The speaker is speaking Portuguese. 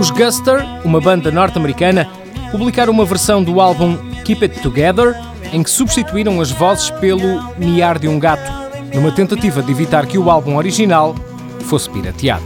Os Guster, uma banda norte-americana, publicaram uma versão do álbum Keep It Together em que substituíram as vozes pelo miar de um gato, numa tentativa de evitar que o álbum original fosse pirateado.